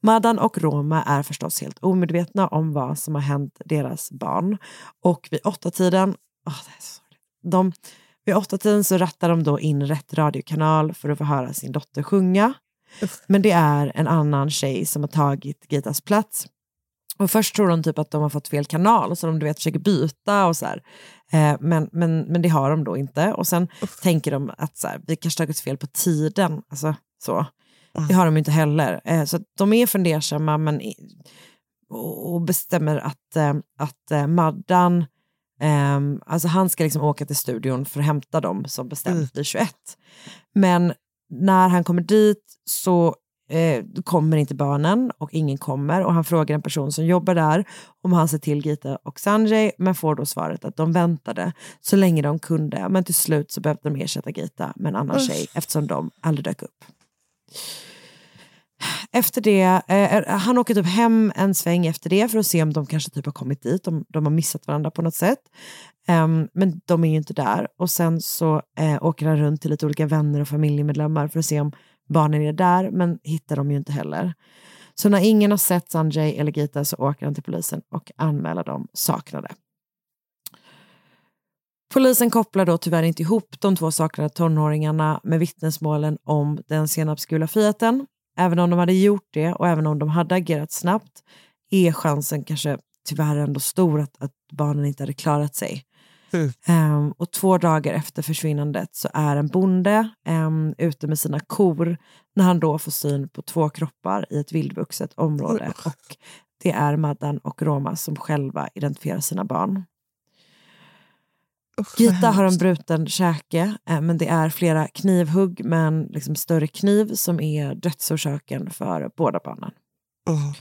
Madan och Roma är förstås helt omedvetna om vad som har hänt deras barn. Och vid åtta tiden, oh, ah, det är så de, vid åtta tiden så rattar de då in rätt radiokanal för att få höra sin dotter sjunga. Men det är en annan tjej som har tagit Gitas plats. Och först tror de typ att de har fått fel kanal, så de du vet, försöker byta och så här. Eh, men, men, men det har de då inte. Och sen Uff. tänker de att så här, vi kanske tagit fel på tiden. Alltså, så. Det har de inte heller. Eh, så de är fundersamma men, och bestämmer att, eh, att Maddan, eh, alltså han ska liksom åka till studion för att hämta dem som bestämt mm. vid 21. Men när han kommer dit så eh, kommer inte barnen och ingen kommer och han frågar en person som jobbar där om han ser till Gita och Sanjay men får då svaret att de väntade så länge de kunde men till slut så behövde de ersätta Gita med en annan Usch. tjej eftersom de aldrig dök upp. Efter det, eh, eh, han åker typ hem en sväng efter det för att se om de kanske typ har kommit dit, om de har missat varandra på något sätt. Um, men de är ju inte där. Och sen så eh, åker han runt till lite olika vänner och familjemedlemmar för att se om barnen är där, men hittar de ju inte heller. Så när ingen har sett Sanjay eller Gita så åker han till polisen och anmäler dem saknade. Polisen kopplar då tyvärr inte ihop de två saknade tonåringarna med vittnesmålen om den senapsgula Fiaten. Även om de hade gjort det och även om de hade agerat snabbt är chansen kanske tyvärr ändå stor att, att barnen inte hade klarat sig. Mm. Um, och två dagar efter försvinnandet så är en bonde um, ute med sina kor när han då får syn på två kroppar i ett vildvuxet område. Mm. Och det är Maddan och Roma som själva identifierar sina barn. Usch, Gita har en bruten käke, eh, men det är flera knivhugg med en liksom större kniv som är dödsorsaken för båda barnen. Uh.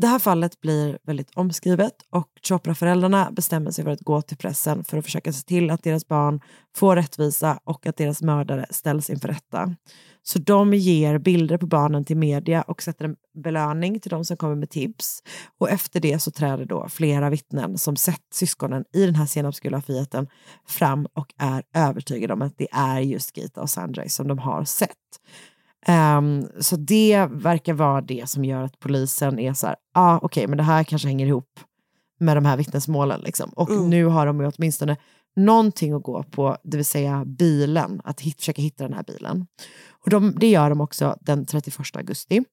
Det här fallet blir väldigt omskrivet och Chopra-föräldrarna bestämmer sig för att gå till pressen för att försöka se till att deras barn får rättvisa och att deras mördare ställs inför rätta. Så de ger bilder på barnen till media och sätter en belöning till de som kommer med tips. Och efter det så träder då flera vittnen som sett syskonen i den här senapsgula Fiaten fram och är övertygade om att det är just Gita och Sanjay som de har sett. Um, så det verkar vara det som gör att polisen är så här, ah, okej, okay, men det här kanske hänger ihop med de här vittnesmålen. Liksom. Och mm. nu har de ju åtminstone någonting att gå på, det vill säga bilen, att hit, försöka hitta den här bilen. Och de, det gör de också den 31 augusti.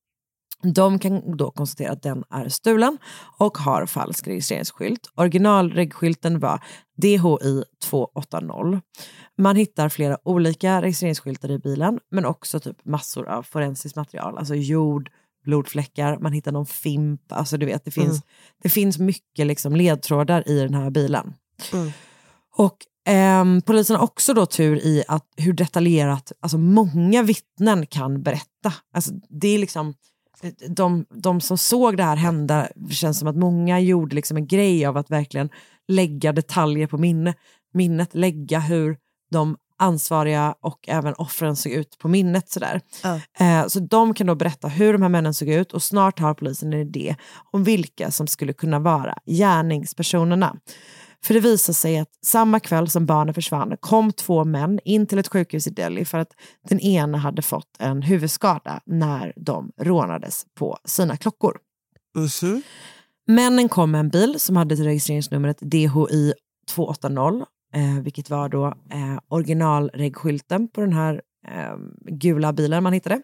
De kan då konstatera att den är stulen och har falsk registreringsskylt. Originalregskylten var DHI 280. Man hittar flera olika registreringsskyltar i bilen men också typ massor av forensiskt material, alltså jord, blodfläckar, man hittar någon fimp, alltså du vet det finns, mm. det finns mycket liksom ledtrådar i den här bilen. Mm. Och eh, polisen har också då tur i att hur detaljerat alltså många vittnen kan berätta. Alltså, det är liksom de, de som såg det här hända, det känns som att många gjorde liksom en grej av att verkligen lägga detaljer på minne, minnet, lägga hur de ansvariga och även offren såg ut på minnet. Sådär. Uh. Eh, så de kan då berätta hur de här männen såg ut och snart har polisen en idé om vilka som skulle kunna vara gärningspersonerna. För det visar sig att samma kväll som barnen försvann kom två män in till ett sjukhus i Delhi för att den ena hade fått en huvudskada när de rånades på sina klockor. Mm -hmm. Männen kom med en bil som hade registreringsnumret DHI 280, eh, vilket var då eh, originalregskylten på den här eh, gula bilen man hittade.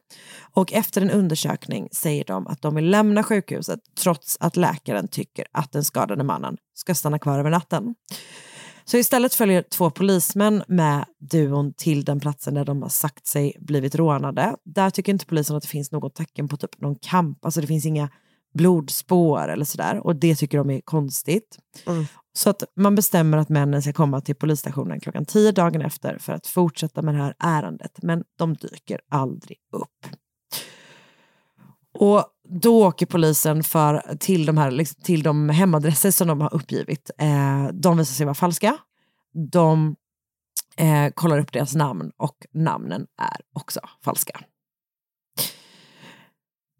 Och efter en undersökning säger de att de vill lämna sjukhuset trots att läkaren tycker att den skadade mannen ska stanna kvar över natten. Så istället följer två polismän med duon till den platsen där de har sagt sig blivit rånade. Där tycker inte polisen att det finns något tecken på typ någon kamp, alltså det finns inga blodspår eller sådär och det tycker de är konstigt. Mm. Så att man bestämmer att männen ska komma till polisstationen klockan tio dagen efter för att fortsätta med det här ärendet, men de dyker aldrig upp. Och då åker polisen för, till, de här, liksom, till de hemadresser som de har uppgivit. Eh, de visar sig vara falska. De eh, kollar upp deras namn och namnen är också falska.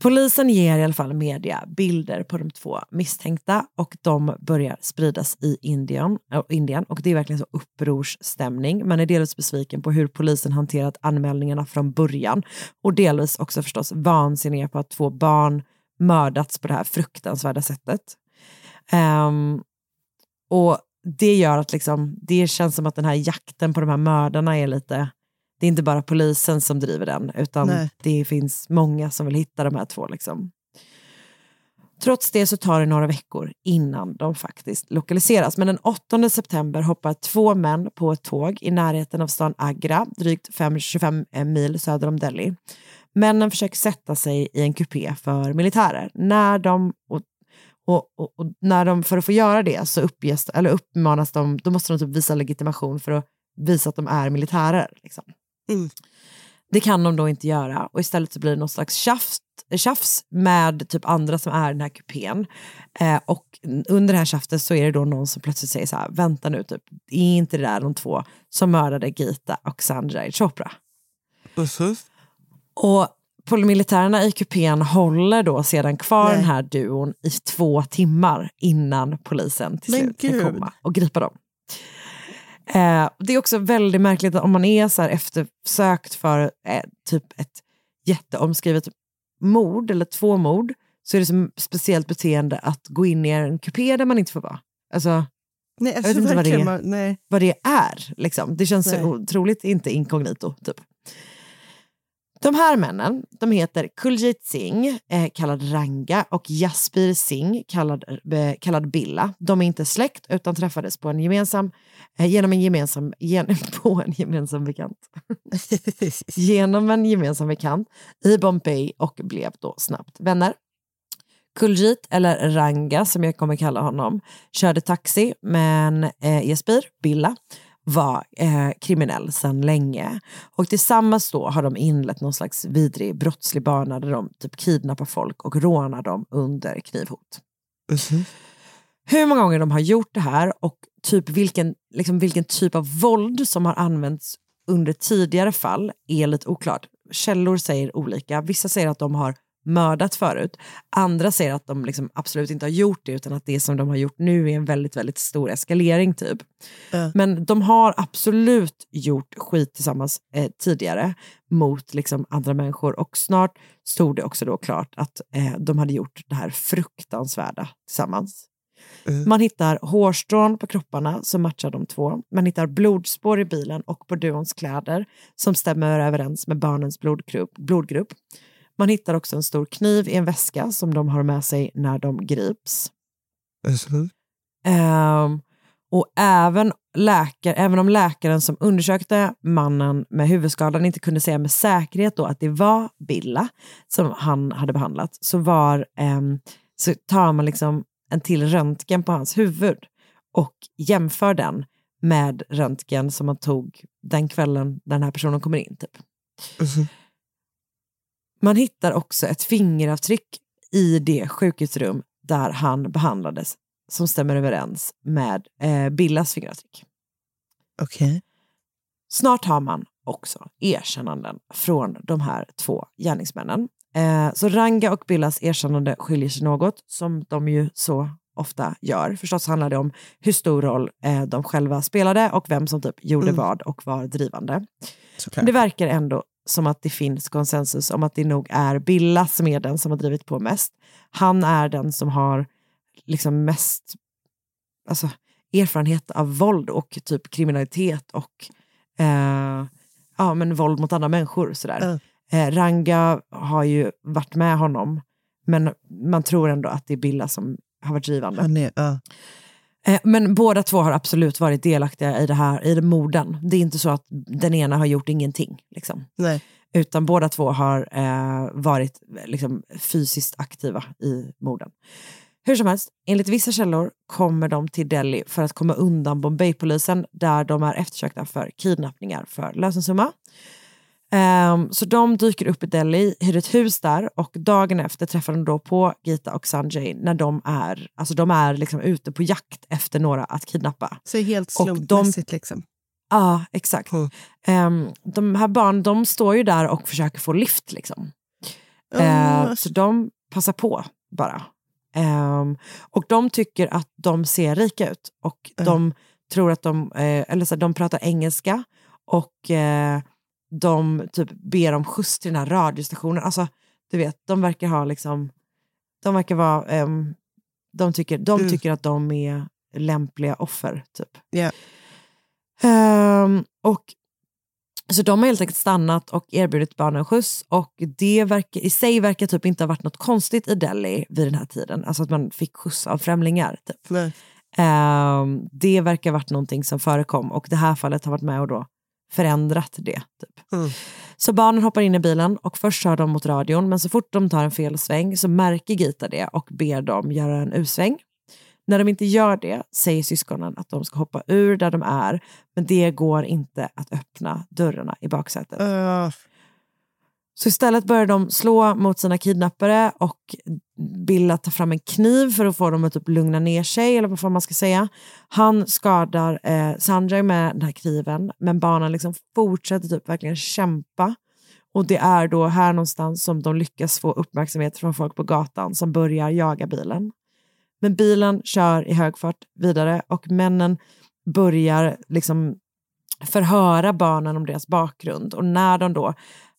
Polisen ger i alla fall media bilder på de två misstänkta och de börjar spridas i Indien, äh, Indien och det är verkligen så upprorsstämning. Man är delvis besviken på hur polisen hanterat anmälningarna från början och delvis också förstås vansinniga på att två barn mördats på det här fruktansvärda sättet. Um, och det gör att liksom, det känns som att den här jakten på de här mördarna är lite det är inte bara polisen som driver den, utan Nej. det finns många som vill hitta de här två. Liksom. Trots det så tar det några veckor innan de faktiskt lokaliseras. Men den 8 september hoppar två män på ett tåg i närheten av stan Agra, drygt 5, 25 mil söder om Delhi. Männen försöker sätta sig i en kupé för militärer. När de, och, och, och, och när de för att få göra det så uppges, eller uppmanas de, då måste de typ visa legitimation för att visa att de är militärer. Liksom. Det kan de då inte göra och istället så blir det någon slags tjafs, tjafs med typ andra som är i den här kupén. Eh, och under det här tjaftet så är det då någon som plötsligt säger så här, vänta nu, typ, är inte det där de två som mördade Gita och Sanjay Chopra? Och militärerna i kupén håller då sedan kvar Nej. den här duon i två timmar innan polisen till Men slut kan komma och gripa dem. Eh, det är också väldigt märkligt att om man är så eftersökt för eh, typ ett jätteomskrivet mord eller två mord så är det som speciellt beteende att gå in i en kupé där man inte får vara. Alltså, Nej, jag vet inte vad det, är, man- nej. vad det är. Liksom. Det känns Nej. otroligt inte inkognito. Typ. De här männen de heter Kuljit Singh, eh, kallad Ranga, och Jaspir Singh, kallad, eh, kallad Billa. De är inte släkt utan träffades på en gemensam, eh, genom en gemensam, gen, på en gemensam bekant. genom en gemensam bekant i Bombay och blev då snabbt vänner. Kuljit, eller Ranga som jag kommer kalla honom, körde taxi men eh, Jesper, Billa, var eh, kriminell sedan länge. Och tillsammans då har de inlett någon slags vidrig brottslig bana där de typ kidnappar folk och rånar dem under knivhot. Hur många gånger de har gjort det här och typ vilken, liksom vilken typ av våld som har använts under tidigare fall är lite oklart. Källor säger olika. Vissa säger att de har mördat förut. Andra säger att de liksom absolut inte har gjort det utan att det som de har gjort nu är en väldigt, väldigt stor eskalering typ. Men de har absolut gjort skit tillsammans eh, tidigare mot liksom, andra människor och snart stod det också då klart att eh, de hade gjort det här fruktansvärda tillsammans. Man hittar hårstrån på kropparna som matchar de två. Man hittar blodspår i bilen och på duons kläder som stämmer överens med barnens blodgrupp. blodgrupp. Man hittar också en stor kniv i en väska som de har med sig när de grips. Ehm, och även, läkare, även om läkaren som undersökte mannen med huvudskadan inte kunde säga med säkerhet då att det var Billa som han hade behandlat så, var, ehm, så tar man liksom en till röntgen på hans huvud och jämför den med röntgen som man tog den kvällen den här personen kommer in. Typ. Man hittar också ett fingeravtryck i det sjukhusrum där han behandlades som stämmer överens med eh, Billas fingeravtryck. Okej. Snart har man också erkännanden från de här två gärningsmännen. Eh, så Ranga och Billas erkännande skiljer sig något, som de ju så ofta gör. Förstås handlar det om hur stor roll eh, de själva spelade och vem som typ gjorde Mm. vad och var drivande. Såklart. Det verkar ändå som att det finns konsensus om att det nog är Billa som är den som har drivit på mest. Han är den som har liksom mest alltså, erfarenhet av våld och typ kriminalitet och eh, ja, men våld mot andra människor. Sådär. Eh, Ranga har ju varit med honom men man tror ändå att det är Billa som har varit drivande. Är, ja. Eh, Men båda två har absolut varit delaktiga i det här, i det morden. Det är inte så att den ena har gjort ingenting. Liksom. Utan båda två har eh, varit liksom, fysiskt aktiva i morden. Hur som helst, enligt vissa källor kommer de till Delhi för att komma undan Bombay-polisen där de är eftersökta för kidnappningar för lösensumma. Ehm, så de dyker upp i Delhi, hyr ett hus där och dagen efter träffar de då på Gita och Sanjay när de är, alltså de är liksom ute på jakt efter några att kidnappa. Så helt Och de- slumpmässigt liksom. Ja, exakt. Ehm, de här barnen de står ju där och försöker få lift. Liksom. Eh, så de passar på bara. Ehm, och de tycker att de ser rika ut och de tror att de, eh, eller så här, de pratar engelska och eh, de typ ber om skjuts till den här radiostationen. Alltså, du vet, de verkar ha liksom, de verkar vara, ehm, de, tycker, de Mm. tycker att de är lämpliga offer, typ. Ja. Ehm, och, så de har helt enkelt stannat och erbjudit barnen skjuts och det verkar, i sig verkar typ inte ha varit något konstigt i Delhi vid den här tiden. Alltså att man fick skjuts av främlingar. Typ. Nej. Ehm, det verkar ha varit någonting som förekom och det här fallet har varit med och då förändrat det. Typ. Mm. Så barnen hoppar in i bilen och först kör de mot radion men så fort de tar en felsväng så märker Gita det och ber dem göra en U-sväng. När de inte gör det säger syskonen att de ska hoppa ur där de är men det går inte att öppna dörrarna i baksätet. Uh, Så istället börjar de slå mot sina kidnappare och Bill att ta fram en kniv för att få dem att typ lugna ner sig, eller vad fan man ska säga. Han skadar eh, Sanjay med den här kniven, men barnen liksom fortsätter typ verkligen kämpa. Och det är då här någonstans som de lyckas få uppmärksamhet från folk på gatan som börjar jaga bilen. Men bilen kör i hög fart vidare och männen börjar liksom förhöra barnen om deras bakgrund. Och när de då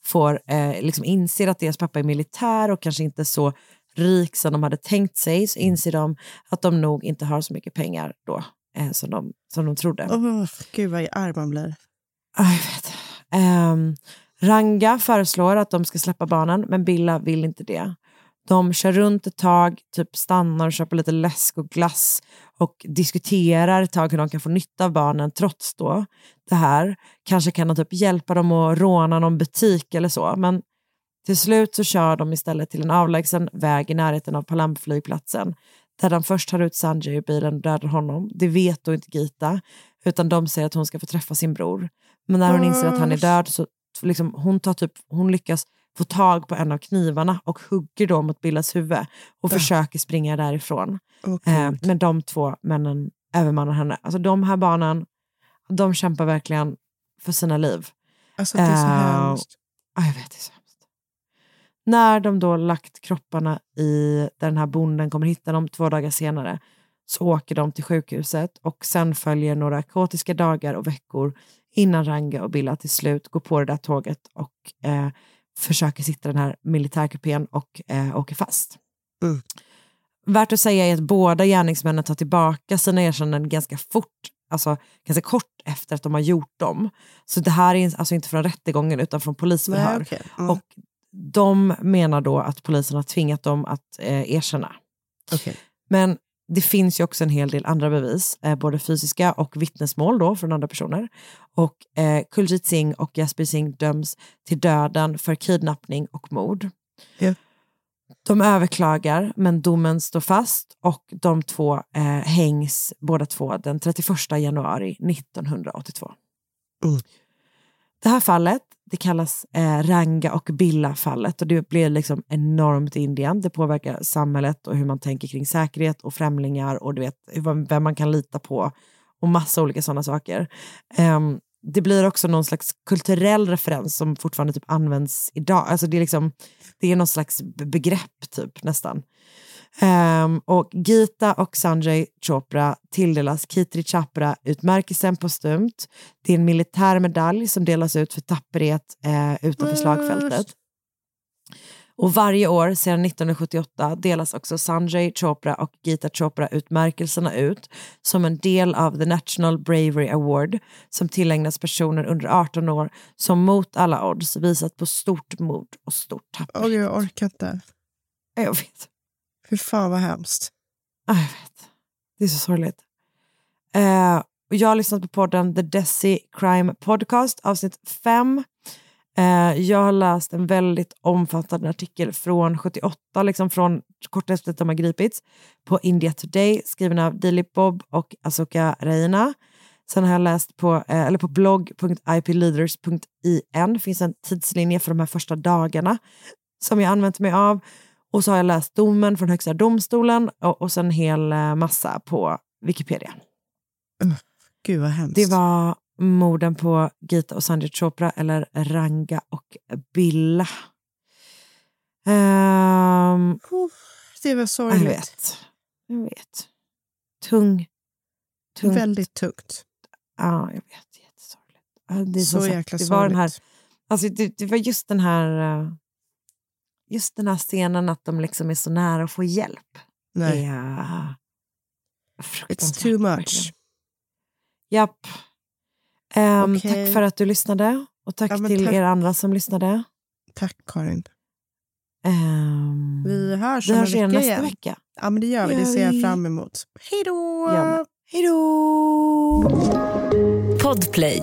får eh, liksom inser att deras pappa är militär och kanske inte så rik som de hade tänkt sig så inser de att de nog inte har så mycket pengar då eh, som, de, som de trodde. oh, gud vad arg man blir. Ja, Jag vet. Ehm, Ranga föreslår att de ska släppa barnen, men Billa vill inte det. De kör runt ett tag, typ stannar och köper lite läsk och glass och diskuterar ett tag hur de kan få nytta av barnen trots då det här. Kanske kan de typ hjälpa dem att råna någon butik eller så, men till slut så kör de istället till en avlägsen väg i närheten av Palam-flygplatsen där de först tar ut Sanjay ur bilen och dödar honom. Det vet då inte Gita, utan de säger att hon ska få träffa sin bror. Men när hon inser att han är död så liksom, hon, tar typ, hon lyckas få tag på en av knivarna och hugger då mot Billas huvud och försöker springa därifrån. Okay. Eh, men de två männen övermannar henne. Alltså de här barnen, de kämpar verkligen för sina liv. Alltså det är så Eh, hemskt. Ja, jag vet, det så. När de då lagt kropparna i där den här bonden kommer hitta dem två dagar senare så åker de till sjukhuset och sen följer några kaotiska dagar och veckor innan Ranga och Billa till slut går på det där tåget och eh, försöker sitta den här militärkupén och eh, åker fast. Mm. Värt att säga är att båda gärningsmännen tar tillbaka sina erkännanden ganska fort, alltså ganska kort efter att de har gjort dem. Så det här är alltså inte från rättegången utan från polisförhör. Nej, okej. Mm. Och de menar då att polisen har tvingat dem att eh, erkänna. Okej. Men det finns ju också en hel del andra bevis, eh, både fysiska och vittnesmål då från andra personer. Och eh, Kuljit Singh och Jasper Singh döms till döden för kidnappning och mord. Ja. De överklagar, men domen står fast och de två eh, hängs båda två den 31 januari 1982. Mm. Det här fallet det kallas eh, Ranga och Billa-fallet och det blir liksom enormt i Indien. Det påverkar samhället och hur man tänker kring säkerhet och främlingar och du vet hur- vem man kan lita på och massa olika sådana saker. Um, det blir också någon slags kulturell referens som fortfarande typ används idag. Alltså det, är liksom, det är någon slags begrepp typ nästan. Ehm, och Gita och Sanjay Chopra tilldelas Kitri Chapra-utmärkelsen postumt. Det är en militär medalj som delas ut för tapperhet eh, utanför slagfältet. Och varje år sedan 1978 delas också Sanjay Chopra och Gita Chopra-utmärkelserna ut som en del av The National Bravery Award som tillägnas personer under 18 år som mot alla odds visat på stort mod och stort tapper. Åh, jag orkar inte. Jag vet. Fy fan vad hemskt. Ah, jag vet. Det är så sorgligt. Eh, jag har lyssnat på podden The Desi Crime Podcast, avsnitt 5. Eh, jag har läst en väldigt omfattande artikel från 78, liksom från kort efter att de har gripits, på India Today, skriven av Dilip Bob och Asoka Reina. Sen har jag läst på, eh, eller på blogg.ipleaders.in, finns en tidslinje för de här första dagarna som jag använt mig av. Och så har jag läst domen från Högsta domstolen och, och sen en hel eh, massa på Wikipedia. Gud vad hemskt. Det var morden på Gita och Sanjay Chopra eller Ranga och Billa. Ehm, Det var jag sorgligt. vet. Jag vet. Tung. Tungt. Väldigt tungt. Ja, jag vet. Jättesorgligt. Det, är Så som sagt, jäkla det var den här, sorgligt. alltså det, det var just den här eh, just den här scenen att de liksom är så nära att få hjälp. Nej. Ja. It's too much. Japp. Ehm, Okej. Tack för att du lyssnade och tack Ja, till tack. er andra som lyssnade. Tack Karin. Ehm, Vi hörs vi om en hörs igen vecka nästa igen. vecka. Ja, men det gör vi. Det ser jag fram emot. Hej då! Ja, Hej då! Podplay.